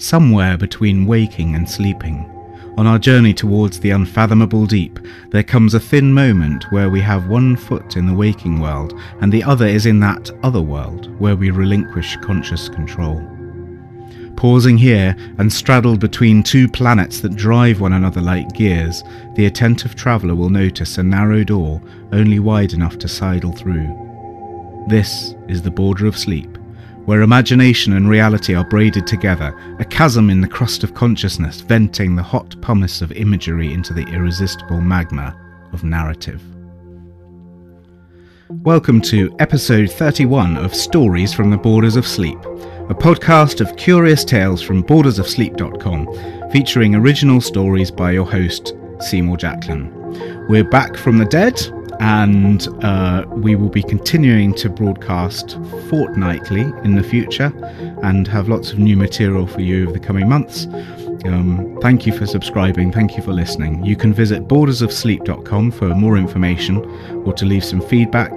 Somewhere between waking and sleeping, on our journey towards the unfathomable deep, there comes a thin moment where we have one foot in the waking world and the other is in that other world where we relinquish conscious control. Pausing here and straddled between two planets that drive one another like gears, the attentive traveller will notice a narrow door only wide enough to sidle through. This is the border of sleep, where imagination and reality are braided together, a chasm in the crust of consciousness venting the hot pumice of imagery into the irresistible magma of narrative. Welcome to episode 31 of Stories from the Borders of Sleep, a podcast of curious tales from bordersofsleep.com, featuring original stories by your host, Seymour Jacklin. We're back from the dead and uh, we will be continuing to broadcast fortnightly in the future and have lots of new material for you over the coming months. Um, thank you for subscribing. Thank you for listening. You can visit bordersofsleep.com for more information or to leave some feedback.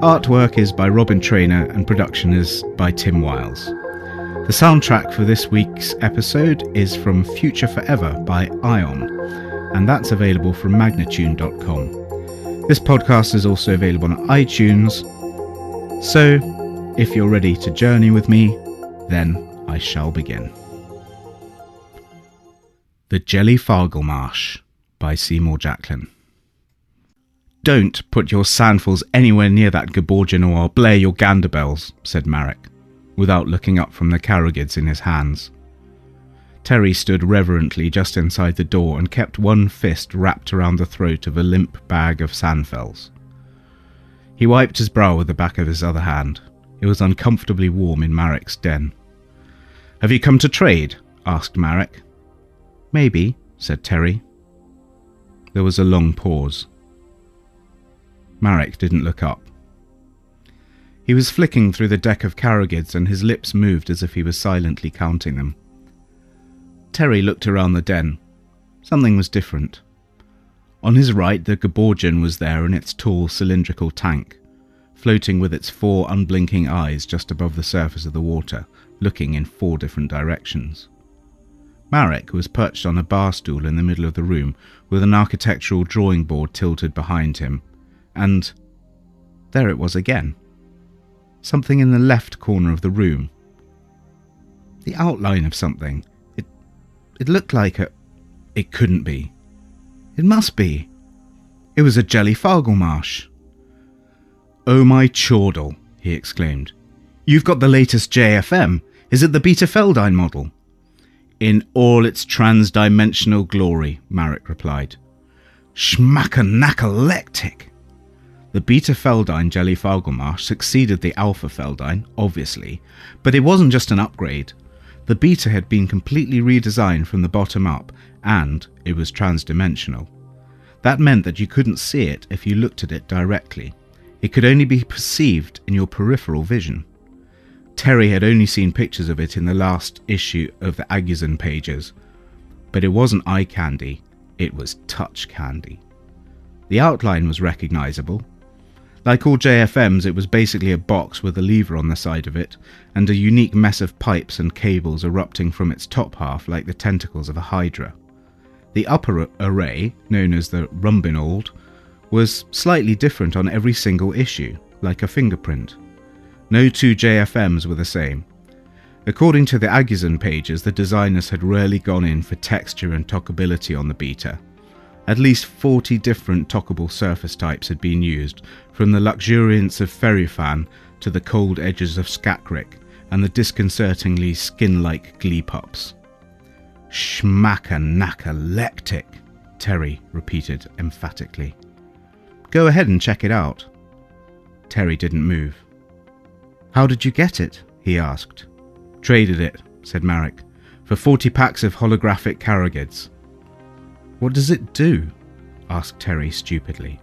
Artwork is by Robin Trainer and production is by Tim Wiles. The soundtrack for this week's episode is from Future Forever by Ion, and that's available from magnatune.com. This podcast is also available on iTunes. So, if you're ready to journey with me, then I shall begin. The Jelly Fargle Marsh by Seymour Jacklin. Don't put your sandfuls anywhere near that Geborgian or I'll blare your gander bells, said Marek, without looking up from the Karogids in his hands. Terry stood reverently just inside the door and kept one fist wrapped around the throat of a limp bag of sandfells. He wiped his brow with the back of his other hand. It was uncomfortably warm in Marek's den. Have you come to trade? asked Marek. Maybe, said Terry. There was a long pause. Marek didn't look up. He was flicking through the deck of Karogids and his lips moved as if he was silently counting them. Terry looked around the den. Something was different. On his right, the Geborgian was there in its tall cylindrical tank, floating with its four unblinking eyes just above the surface of the water, looking in four different directions. Marek was perched on a bar stool in the middle of the room, with an architectural drawing board tilted behind him, and there it was again. Something in the left corner of the room. The outline of something, it looked like a. It couldn't be. It must be. It was a jelly Fargelmarsh. Oh my chordle, he exclaimed. You've got the latest JFM. Is it the Beta Feldine model? In all its trans-dimensional glory, Marek replied. Schmackernacalectic. The Beta Feldine Jelly Fargelmarsh succeeded the Alpha Feldine, obviously, but it wasn't just an upgrade. The beta had been completely redesigned from the bottom up, and it was transdimensional. That meant that you couldn't see it if you looked at it directly. It could only be perceived in your peripheral vision. Terry had only seen pictures of it in the last issue of the Aguzen pages, but it wasn't eye candy, it was touch candy. The outline was recognizable, like all JFMs, it was basically a box with a lever on the side of it, and a unique mess of pipes and cables erupting from its top half like the tentacles of a hydra. The upper array, known as the Rumbinold, was slightly different on every single issue, like a fingerprint. No two JFMs were the same. According to the Aguzen pages, the designers had rarely gone in for texture and talkability on the beta, at least 40 different tockable surface types had been used, from the luxuriance of Ferrufan to the cold edges of Skakrik and the disconcertingly skin-like Gleepups. Schmackernacalectic, Terry repeated emphatically. Go ahead and check it out. Terry didn't move. How did you get it? he asked. Traded it, said Marek, for 40 packs of holographic Karogids. What does it do? asked Terry stupidly.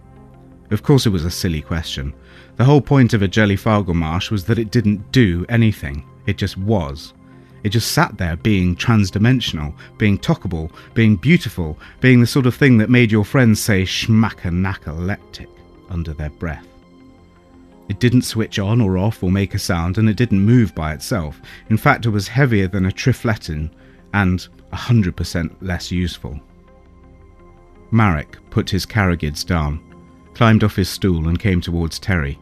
Of course, it was a silly question. The whole point of a jelly Fargelmarsh was that it didn't do anything, it just was. It just sat there being transdimensional, being talkable, being beautiful, being the sort of thing that made your friends say schmackernacaleptic under their breath. It didn't switch on or off or make a sound, and it didn't move by itself. In fact, it was heavier than a trifletin and 100% less useful. Marek put his Karrigids down, climbed off his stool, and came towards Terry.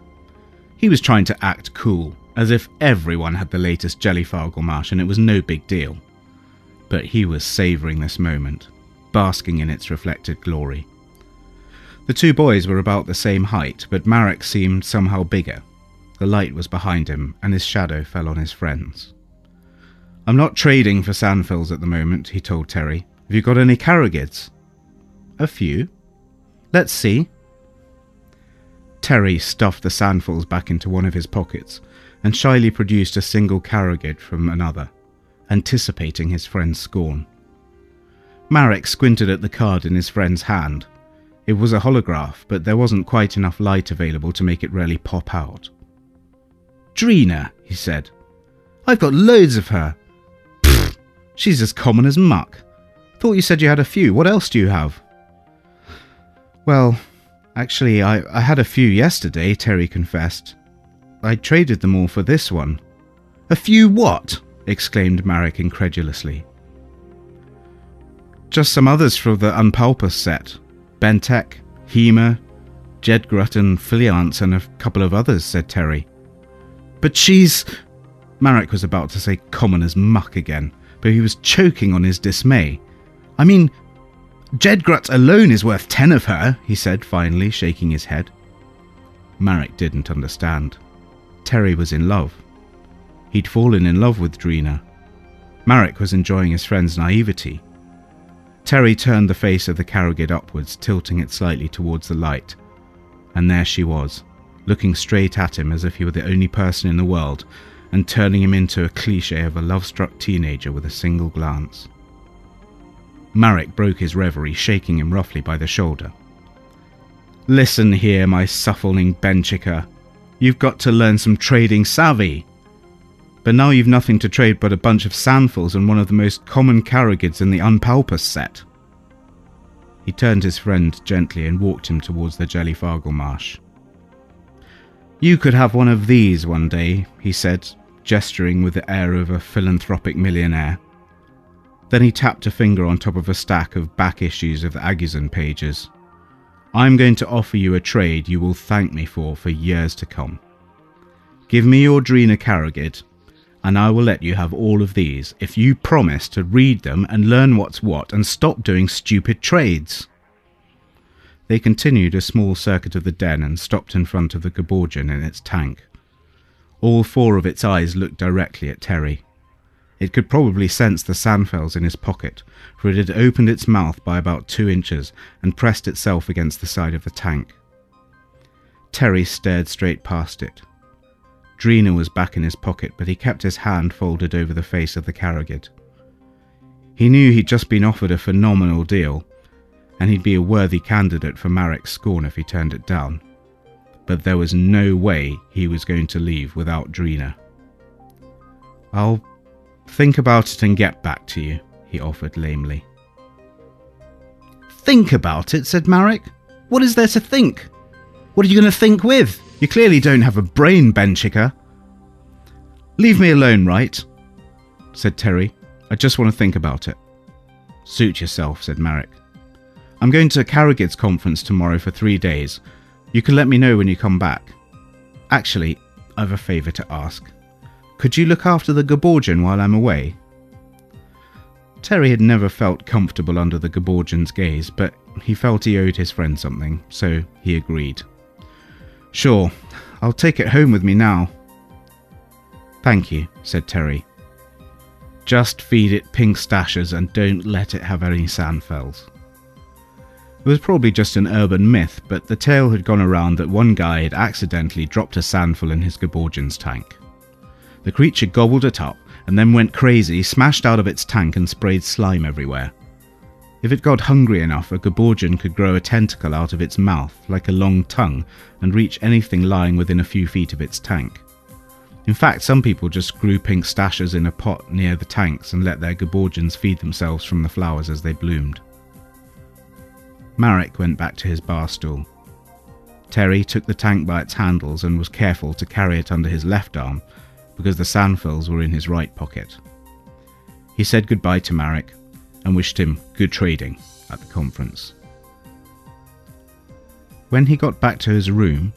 He was trying to act cool, as if everyone had the latest Jellyfargelmash and it was no big deal. But he was savouring this moment, basking in its reflected glory. The two boys were about the same height, but Marek seemed somehow bigger. The light was behind him, and his shadow fell on his friends. I'm not trading for sandfills at the moment, he told Terry. Have you got any Karrigids? A few. Let's see. Terry stuffed the sandfills back into one of his pockets and shyly produced a single Karrigid from another, anticipating his friend's scorn. Marek squinted at the card in his friend's hand. It was a holograph, but there wasn't quite enough light available to make it really pop out. Drina, he said. I've got loads of her. Pfft, she's as common as muck. Thought you said you had a few. What else do you have? Well, actually, I, I had a few yesterday, Terry confessed. I traded them all for this one. A few what? exclaimed Marek incredulously. Just some others from the Unpulpus set. Bentek, Hema, Jedgrut and Filiance and a couple of others, said Terry. But she's... Marek was about to say common as muck again, but he was choking on his dismay. I mean, Jedgrut alone is worth ten of her, he said finally, shaking his head. Marek didn't understand. Terry was in love. He'd fallen in love with Drina. Marek was enjoying his friend's naivety. Terry turned the face of the Karrigid upwards, tilting it slightly towards the light. And there she was, looking straight at him as if he were the only person in the world, and turning him into a cliche of a love struck teenager with a single glance. Marek broke his reverie, shaking him roughly by the shoulder. Listen here, my suffering Benchika. You've got to learn some trading savvy. But now you've nothing to trade but a bunch of sandfills and one of the most common carrigids in the Unpulpus set. He turned his friend gently and walked him towards the Jellyfargle marsh. You could have one of these one day, he said, gesturing with the air of a philanthropic millionaire. Then he tapped a finger on top of a stack of back issues of the Agizon pages. I'm going to offer you a trade you will thank me for for years to come. Give me your Drina Karrigid, and I will let you have all of these if you promise to read them and learn what's what and stop doing stupid trades. They continued a small circuit of the den and stopped in front of the Geborgen in its tank. All four of its eyes looked directly at Terry. It could probably sense the sandfills in his pocket, for it had opened its mouth by about two inches and pressed itself against the side of the tank. Terry stared straight past it. Drina was back in his pocket, but he kept his hand folded over the face of the Karrigid. He knew he'd just been offered a phenomenal deal, and he'd be a worthy candidate for Marek's scorn if he turned it down. But there was no way he was going to leave without Drina. I'll think about it and get back to you, he offered lamely. Think about it, said Marek. What is there to think? What are you going to think with? You clearly don't have a brain, Benchika. Leave me alone, right? said Terry. I just want to think about it. Suit yourself, said Marek. I'm going to Karrigid's conference tomorrow for three days. You can let me know when you come back. Actually, I've a favour to ask. Could you look after the Geborgen while I'm away? Terry had never felt comfortable under the Geborgen's gaze, but he felt he owed his friend something, so he agreed. Sure, I'll take it home with me now. Thank you, said Terry. Just feed it pink stashes and don't let it have any sandfills. It was probably just an urban myth, but the tale had gone around that one guy had accidentally dropped a sandful in his Geborgen's tank. The creature gobbled it up and then went crazy, smashed out of its tank, and sprayed slime everywhere. If it got hungry enough, a Geborgen could grow a tentacle out of its mouth, like a long tongue, and reach anything lying within a few feet of its tank. In fact, some people just grew pink stashes in a pot near the tanks and let their Geborgens feed themselves from the flowers as they bloomed. Marek went back to his bar stool. Terry took the tank by its handles and was careful to carry it under his left arm because the sandfills were in his right pocket. He said goodbye to Marek and wished him good trading at the conference. When he got back to his room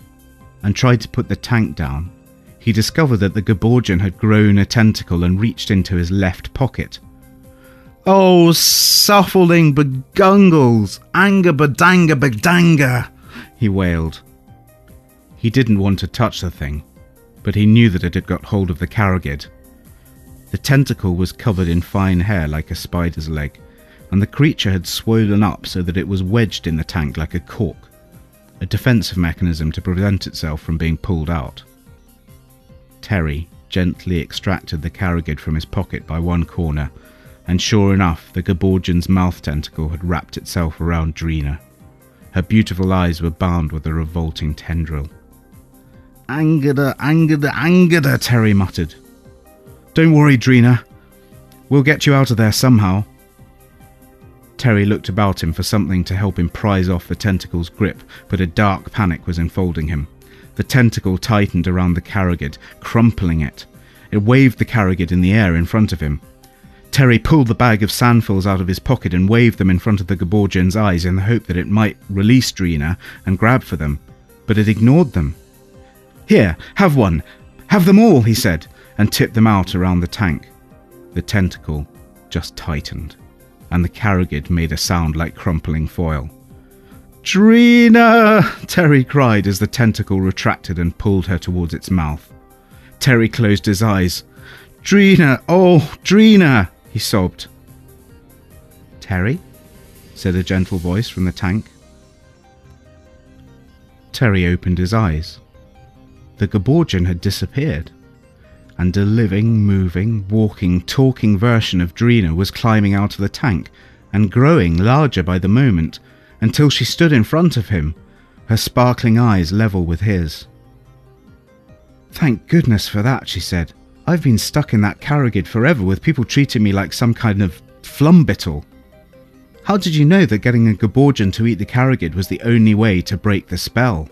and tried to put the tank down, he discovered that the Geborgian had grown a tentacle and reached into his left pocket. Oh, suffling begungles, anger badanga bedanga, he wailed. He didn't want to touch the thing, but he knew that it had got hold of the Karagid. The tentacle was covered in fine hair like a spider's leg, and the creature had swollen up so that it was wedged in the tank like a cork, a defensive mechanism to prevent itself from being pulled out. Terry gently extracted the Karagid from his pocket by one corner and sure enough, the Geborgian's mouth tentacle had wrapped itself around Drina. Her beautiful eyes were bound with a revolting tendril. Angada, Angada, Angada, Terry muttered. Don't worry, Drina. We'll get you out of there somehow. Terry looked about him for something to help him prise off the tentacle's grip, but a dark panic was enfolding him. The tentacle tightened around the Karagid, crumpling it. It waved the Karagid in the air in front of him. Terry pulled the bag of sandfills out of his pocket and waved them in front of the Geborgian's eyes in the hope that it might release Drina and grab for them, but it ignored them. Here, have one. Have them all, he said, and tipped them out around the tank. The tentacle just tightened, and the Karagid made a sound like crumpling foil. Drina! Terry cried as the tentacle retracted and pulled her towards its mouth. Terry closed his eyes. Drina! Oh, Drina! he sobbed. Terry? said a gentle voice from the tank. Terry opened his eyes. The Geborgian had disappeared, and a living, moving, walking, talking version of Drina was climbing out of the tank and growing larger by the moment until she stood in front of him, her sparkling eyes level with his. Thank goodness for that, she said. I've been stuck in that Karagid forever with people treating me like some kind of flumbittle. How did you know that getting a Geborgian to eat the Karagid was the only way to break the spell?